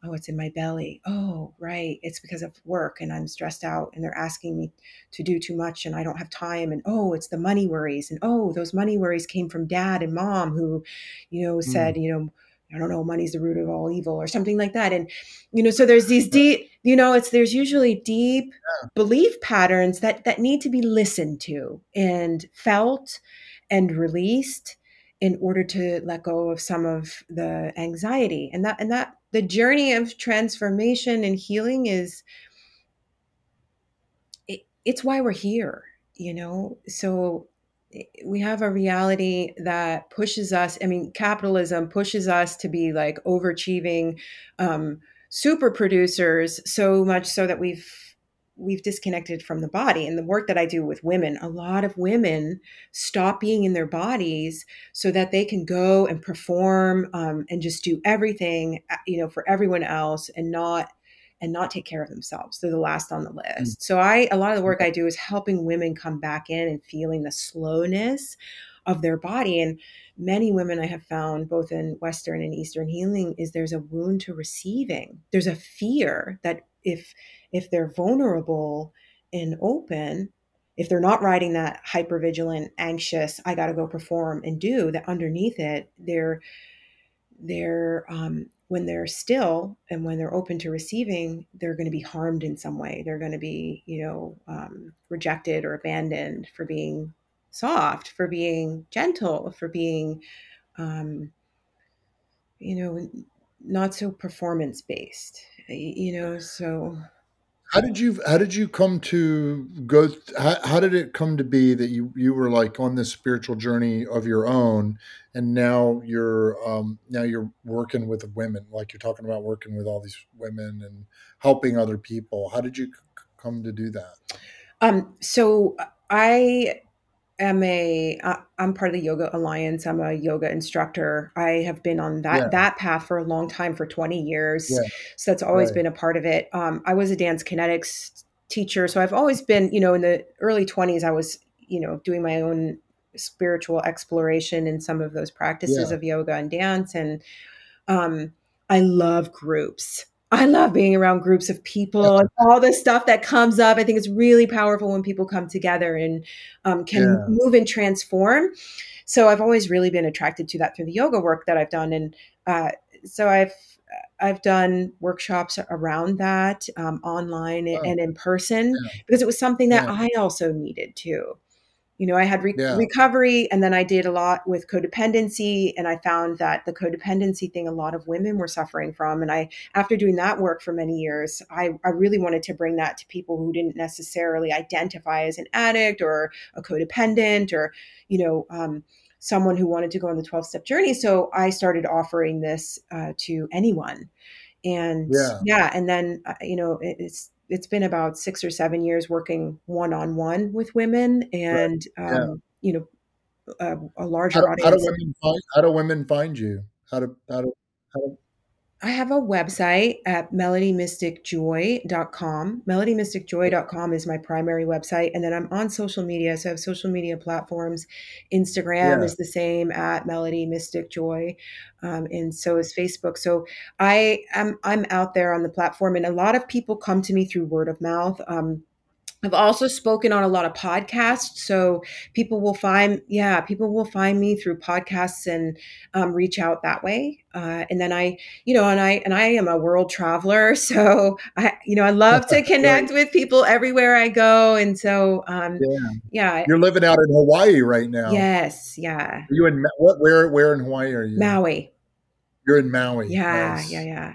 oh it's in my belly oh right it's because of work and i'm stressed out and they're asking me to do too much and i don't have time and oh it's the money worries and oh those money worries came from dad and mom who you know said mm. you know I don't know, money's the root of all evil or something like that. And, you know, so there's these deep, you know, it's, there's usually deep yeah. belief patterns that, that need to be listened to and felt and released in order to let go of some of the anxiety. And that and that the journey of transformation and healing is it, it's why we're here you know? So we have a reality that pushes us i mean capitalism pushes us to be like overachieving um, super producers so much so that we've we've disconnected from the body and the work that i do with women a lot of women stop being in their bodies so that they can go and perform um, and just do everything uh, you know for everyone else and not and not take care of themselves. They're the last on the list. Mm. So I a lot of the work I do is helping women come back in and feeling the slowness of their body and many women I have found both in western and eastern healing is there's a wound to receiving. There's a fear that if if they're vulnerable and open, if they're not riding that hyper vigilant, anxious, I got to go perform and do that underneath it, they're they're um, when they're still and when they're open to receiving, they're going to be harmed in some way. They're going to be, you know, um, rejected or abandoned for being soft, for being gentle, for being, um, you know, not so performance based. You know, so how did you how did you come to go how, how did it come to be that you you were like on this spiritual journey of your own and now you're um now you're working with women like you're talking about working with all these women and helping other people how did you come to do that um so i am a am part of the yoga alliance i'm a yoga instructor i have been on that yeah. that path for a long time for 20 years yeah. so that's always right. been a part of it um, i was a dance kinetics teacher so i've always been you know in the early 20s i was you know doing my own spiritual exploration in some of those practices yeah. of yoga and dance and um, i love groups I love being around groups of people and all the stuff that comes up. I think it's really powerful when people come together and um, can yeah. move and transform. So I've always really been attracted to that through the yoga work that I've done, and uh, so I've I've done workshops around that um, online oh. and in person yeah. because it was something that yeah. I also needed too you know i had re- yeah. recovery and then i did a lot with codependency and i found that the codependency thing a lot of women were suffering from and i after doing that work for many years i, I really wanted to bring that to people who didn't necessarily identify as an addict or a codependent or you know um, someone who wanted to go on the 12 step journey so i started offering this uh, to anyone and yeah. yeah and then uh, you know it, it's it's been about six or seven years working one on one with women, and right. yeah. um, you know, a, a larger how, audience. How do women find? How do women find you? How do how do how do I have a website at melodymysticjoy.com. Melodymysticjoy.com is my primary website. And then I'm on social media. So I have social media platforms. Instagram yeah. is the same at Melody Mystic Joy. Um, and so is Facebook. So I am I'm out there on the platform. And a lot of people come to me through word of mouth. Um, I've also spoken on a lot of podcasts, so people will find, yeah, people will find me through podcasts and um, reach out that way. Uh, and then I, you know, and I and I am a world traveler, so I, you know, I love to connect right. with people everywhere I go, and so um, yeah. yeah, you're living out in Hawaii right now. Yes, yeah. Are you in what? Where? Where in Hawaii are you? Maui. You're in Maui. Yeah, nice. yeah, yeah.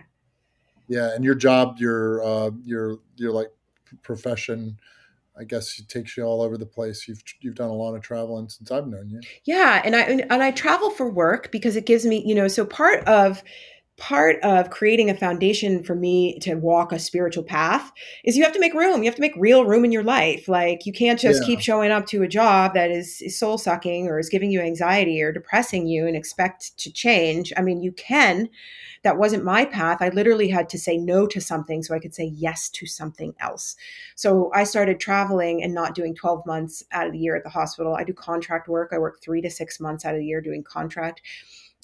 Yeah, and your job, your uh, your your like profession I guess it takes you all over the place. You've you've done a lot of traveling since I've known you. Yeah, and I and I travel for work because it gives me, you know, so part of part of creating a foundation for me to walk a spiritual path is you have to make room. You have to make real room in your life. Like you can't just yeah. keep showing up to a job that is, is soul sucking or is giving you anxiety or depressing you and expect to change. I mean, you can. That wasn't my path. I literally had to say no to something so I could say yes to something else. So I started traveling and not doing 12 months out of the year at the hospital. I do contract work. I work three to six months out of the year doing contract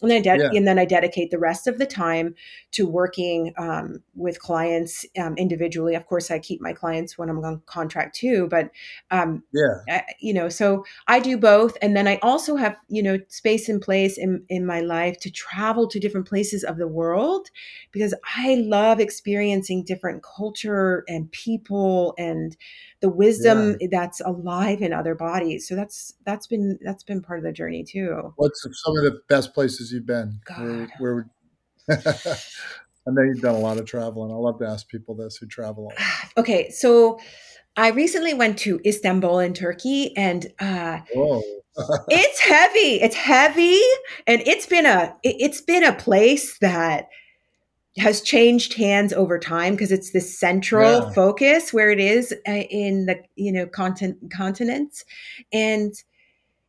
and then, I yeah. and then I dedicate the rest of the time to working um, with clients um, individually. Of course, I keep my clients when I'm on contract too, but um, yeah, I, you know, so I do both, and then I also have you know space and place in in my life to travel to different places of the world because I love experiencing different culture and people and the wisdom yeah. that's alive in other bodies. So that's that's been that's been part of the journey too. What's some of the best places you've been? God. Where, where I know you've done a lot of traveling. I love to ask people this who travel. okay, so I recently went to Istanbul in Turkey, and uh, it's heavy. It's heavy, and it's been a it's been a place that has changed hands over time because it's the central yeah. focus where it is uh, in the you know continent continents and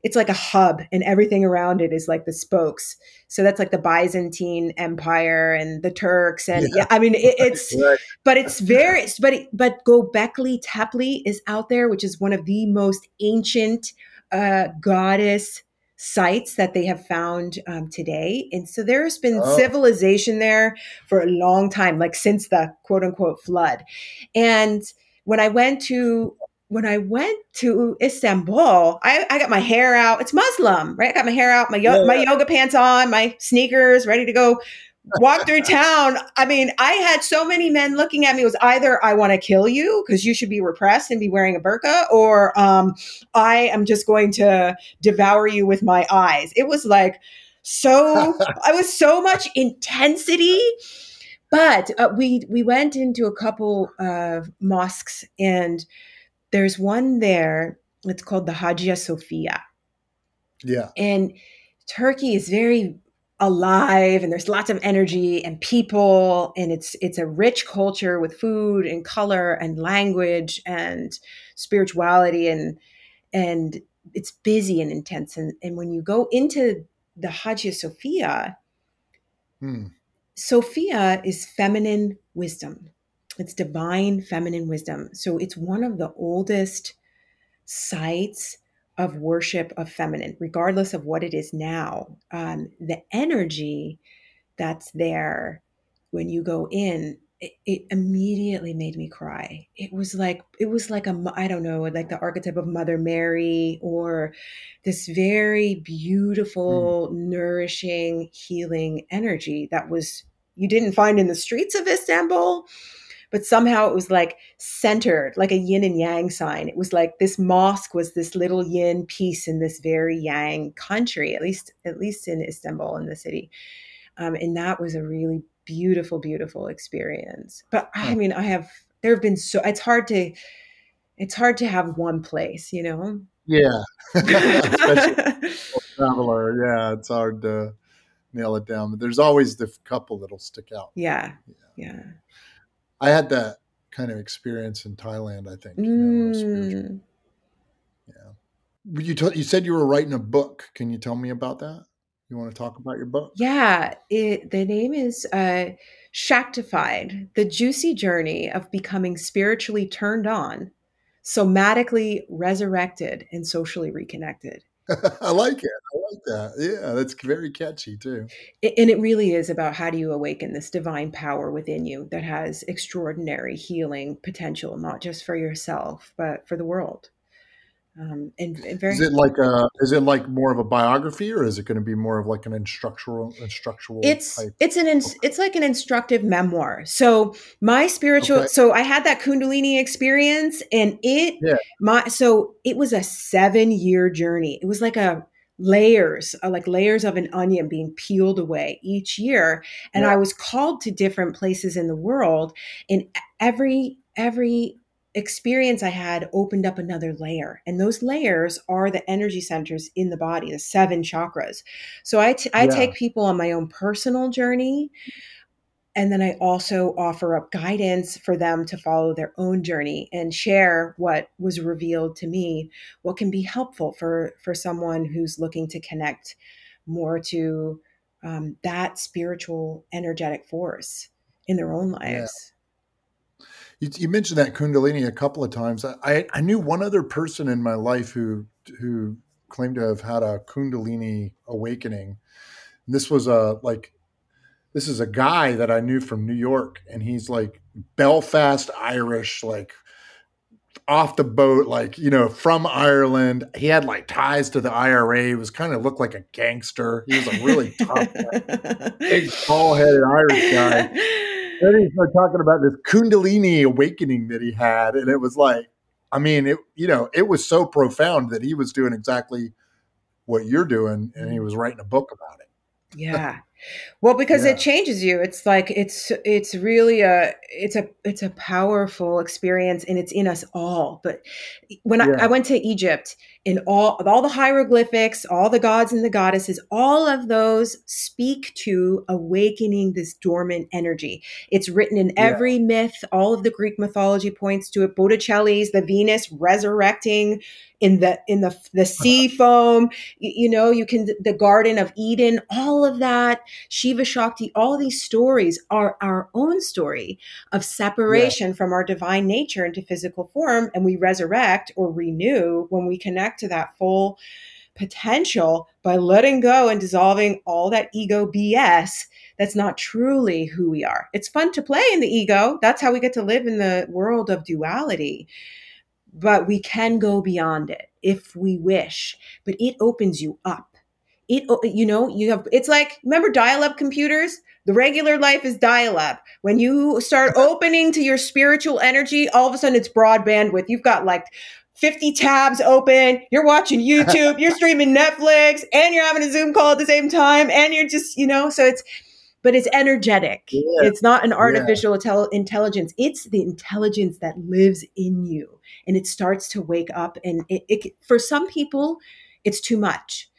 it's like a hub and everything around it is like the spokes so that's like the byzantine empire and the turks and yeah, yeah i mean it, it's right. but it's very but it, but gobekli tepe is out there which is one of the most ancient uh, goddess sites that they have found um, today. And so there's been oh. civilization there for a long time, like since the quote unquote flood. And when I went to when I went to Istanbul, I, I, got my hair out. It's Muslim, right? I got my hair out, my yo- yeah. my yoga pants on, my sneakers, ready to go walk through town. I mean, I had so many men looking at me. It was either I want to kill you because you should be repressed and be wearing a burqa, or um, I am just going to devour you with my eyes. It was like so. I was so much intensity. But uh, we we went into a couple of mosques, and there's one there. It's called the Hagia Sophia. Yeah, and Turkey is very alive and there's lots of energy and people and it's it's a rich culture with food and color and language and spirituality and and it's busy and intense. And, and when you go into the Hagia Sophia hmm. Sophia is feminine wisdom. It's divine feminine wisdom. So it's one of the oldest sites of worship of feminine, regardless of what it is now. Um, the energy that's there when you go in, it, it, immediately made me cry. It was like it was like a I don't know, like the archetype of Mother Mary or this very beautiful, mm. nourishing, healing energy that was you didn't find in the streets of Istanbul but somehow it was like centered, like a yin and yang sign. It was like this mosque was this little yin piece in this very yang country, at least at least in Istanbul in the city. Um, and that was a really beautiful, beautiful experience. But I mean, I have there have been so it's hard to it's hard to have one place, you know. Yeah, traveler. Yeah, it's hard to nail it down, but there's always the couple that'll stick out. Yeah, yeah. yeah. I had that kind of experience in Thailand. I think. You know, mm. Yeah. You t- you said you were writing a book. Can you tell me about that? You want to talk about your book? Yeah, it, the name is uh, Shaktified: The Juicy Journey of Becoming Spiritually Turned On, Somatically Resurrected, and Socially Reconnected. I like it. I like that. Yeah, that's very catchy too. And it really is about how do you awaken this divine power within you that has extraordinary healing potential, not just for yourself, but for the world. Um, and, and very, is it like a is it like more of a biography or is it going to be more of like an instructional instructional it's it's an it's like an instructive memoir so my spiritual okay. so i had that kundalini experience and it yeah. my so it was a seven year journey it was like a layers uh, like layers of an onion being peeled away each year and yeah. i was called to different places in the world and every every experience I had opened up another layer. And those layers are the energy centers in the body, the seven chakras. So I, t- I yeah. take people on my own personal journey. And then I also offer up guidance for them to follow their own journey and share what was revealed to me, what can be helpful for, for someone who's looking to connect more to um, that spiritual energetic force in their own lives. Yeah. You, you, mentioned that Kundalini a couple of times. I, I knew one other person in my life who who claimed to have had a Kundalini awakening. And this was a like this is a guy that I knew from New York, and he's like Belfast Irish, like off the boat, like you know, from Ireland. He had like ties to the IRA. He was kind of looked like a gangster. He was a really tough, big, tall headed Irish guy then he started talking about this Kundalini awakening that he had, and it was like, I mean, it you know, it was so profound that he was doing exactly what you're doing, and he mm. was writing a book about it. Yeah, Well, because Yeah. it changes you. It's like it's it's really a it's a it's a powerful experience and it's in us all. But when I, Yeah. I went to Egypt in all all the hieroglyphics, all the gods and the goddesses, all of those speak to awakening this dormant energy. It's written in Yeah. every myth, all of the Greek mythology points to it. Botticelli's the Venus resurrecting in the in the the uh-huh. sea foam you, you know you can the garden of eden all of that shiva shakti all these stories are our own story of separation from our divine nature into physical form and we resurrect or renew when we connect to that full potential by letting go and dissolving all that ego bs that's not truly who we are. It's fun to play in the ego. That's how we get to live in the world of duality. But we can go beyond it if we wish. But it opens you up it oh, you know you have it's like remember dial-up computers? The regular life is dial-up. When you start opening to your spiritual energy all of a sudden it's broad bandwidth you've got like 50 tabs open you're watching youtube you're streaming netflix and you're having a zoom call at the same time and you're just you know so it's but it's energetic. Yeah. it's not an artificial intel- intelligence. It's the intelligence that lives in you and it starts to wake up and it, it for some people it's too much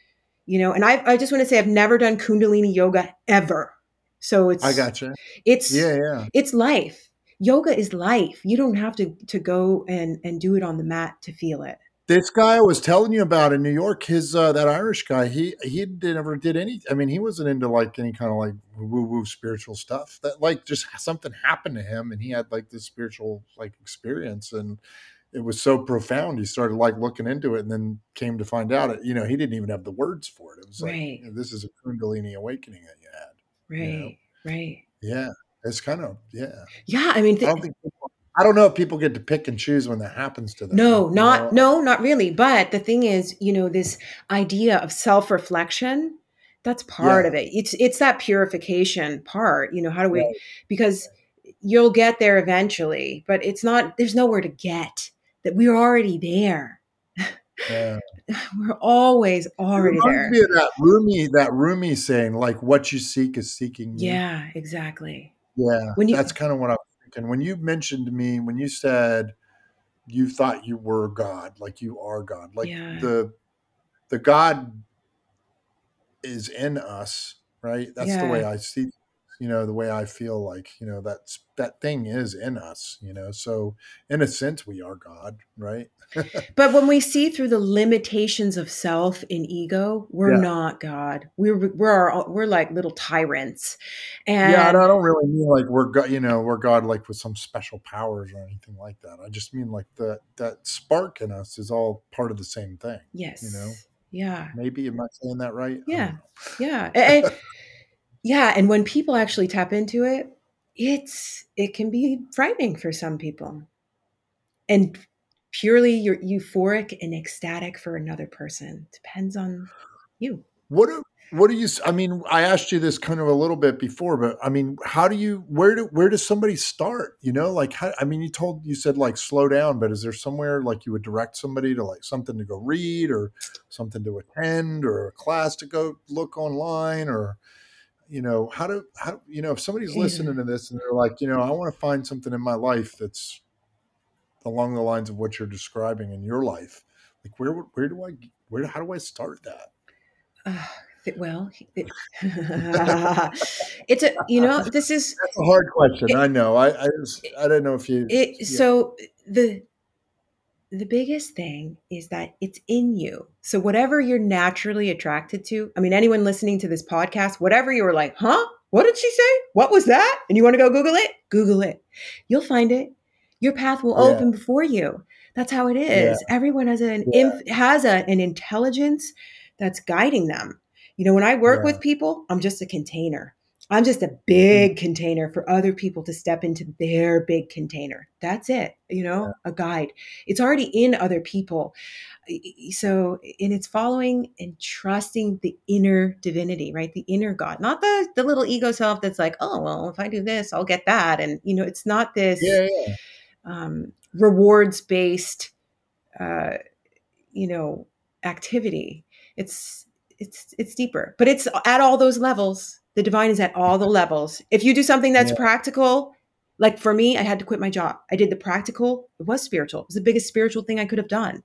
you know and i i just want to say i've never done kundalini yoga ever so it's I gotcha. it's Yeah, yeah. it's life yoga is life you don't have to to go and and do it on the mat to feel it This guy I was telling you about in New York, his uh, that Irish guy, he he never did any. I mean, he wasn't into like any kind of like woo woo spiritual stuff. That like just something happened to him, and he had like this spiritual like experience, and it was so profound. He started like looking into it, and then came to find out, it, you know, he didn't even have the words for it. It was like Right. you know, this is a Kundalini awakening that you had. right know. right Yeah, it's kind of yeah. yeah i mean I don't think people, I don't know if people get to pick and choose when that happens to them. No, not know? no, not really. But the thing is, you know, this idea of self-reflection, that's part Yeah. of it. It's it's that purification part. You know, how do we Right. because you'll get there eventually, but it's not there's nowhere to get. That we're already there. Yeah. We're always already there. that Rumi, that Rumi saying, like, "What you seek is seeking you." Yeah, exactly. yeah. When you That's kind of what I was thinking when you mentioned to me when you said you thought you were God, like you are God, like Yeah. the the God is in us, right? That's the way I see, you know, the way I feel like, you know, that's that thing is in us, you know. So in a sense, we are God, right? But when we see through the limitations of self and ego, we're Yeah. not God. We're we're our, we're like little tyrants. Yeah, And and I don't really mean like we're God, you know, we're God like with some special powers or anything like that. I just mean like that that spark in us is all part of the same thing. Yes. You know? Yeah. Maybe am I saying that right? Yeah. Yeah. And, and- yeah. And when people actually tap into it, it's it can be frightening for some people. And purely you're euphoric and ecstatic for another person. Depends on you. What do what do you? i mean, I asked you this kind of a little bit before, but I mean, how do you? Where do where does somebody start? You know, like how, I mean, you told you said like slow down, but is there somewhere like you would direct somebody to like something to go read or something to attend or a class to go look online or you know how to how you know if somebody's Yeah. listening to this and they're like you know I want to find something in my life that's along the lines of what you're describing in your life like where where do I where how do I start that? Uh, well, it- it's a you know this is That's a hard question. It- I know. I I, just, I don't know if you. it yeah. so the the biggest thing is that it's in you so whatever you're naturally attracted to i mean anyone listening to this podcast whatever you were like huh? What did she say? What was that? And you want to go google it? Google it. You'll find it. Your path will Yeah. open before you. That's how it is. Everyone has an Yeah. inf- has a, an intelligence that's guiding them. You know when i work Yeah. with people i'm just a container I'm just a big container for other people to step into their big container. That's it. You know, a guide. It's already in other people. So, and it's following and trusting the inner divinity, right? The inner God, not the the little ego self that's like, oh well, if I do this, I'll get that. And you know, it's not this Yeah, yeah. um, rewards based, uh, you know, activity. It's it's it's deeper, but it's at all those levels. The divine is at all the levels. If you do something that's Yeah. practical, like for me, I had to quit my job. I did the practical. It was spiritual. It was the biggest spiritual thing I could have done.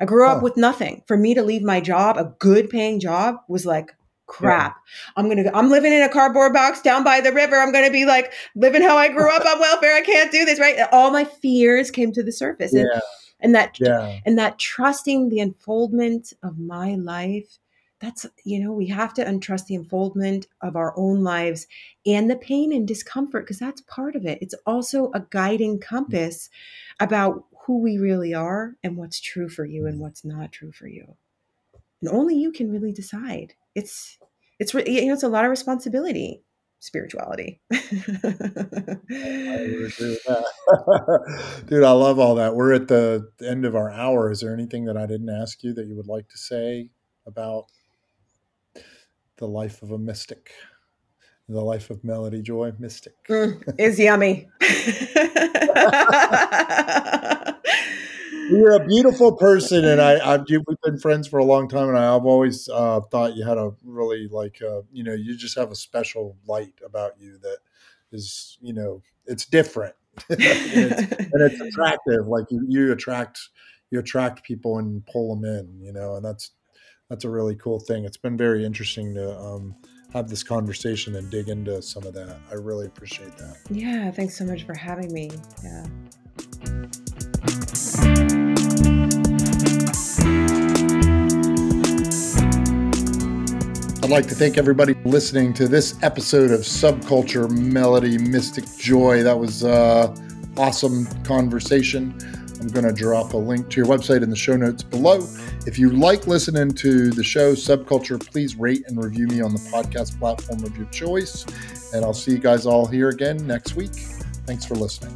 I grew up Huh. with nothing. For me to leave my job, a good paying job, was like crap. I'm gonna. I'm living in a cardboard box down by the river. I'm gonna be like living how I grew up on welfare. I can't do this, right? All my fears came to the surface, and, Yeah. and that Yeah. and that trusting the unfoldment of my life that's you know we have to untrust the unfoldment of our own lives and the pain and discomfort because that's part of it it's also a guiding compass about who we really are and what's true for you and what's not true for you and only you can really decide it's it's you know it's a lot of responsibility spirituality I would agree with that. Dude, I love all that. We're at the end of our hour. Is there anything that I didn't ask you that you would like to say about the life of a mystic? The life of Melody Joy, mystic. Mm, is yummy You're a beautiful person, and I, I've we've been friends for a long time, and I've always uh, thought you had a really like, uh, you know, you just have a special light about you that is, you know, it's different, and, it's, and it's attractive. Like you, you attract, you attract people and pull them in, you know, and that's that's a really cool thing. It's been very interesting to um, have this conversation and dig into some of that. I really appreciate that. Yeah, thanks so much for having me. Yeah. I'd like to thank everybody listening to this episode of Subculture Melody Mystic Joy. That was uh, awesome conversation. I'm going to drop a link to your website in the show notes below. If you like listening to the show Subculture, please rate and review me on the podcast platform of your choice. And I'll see you guys all here again next week. Thanks for listening.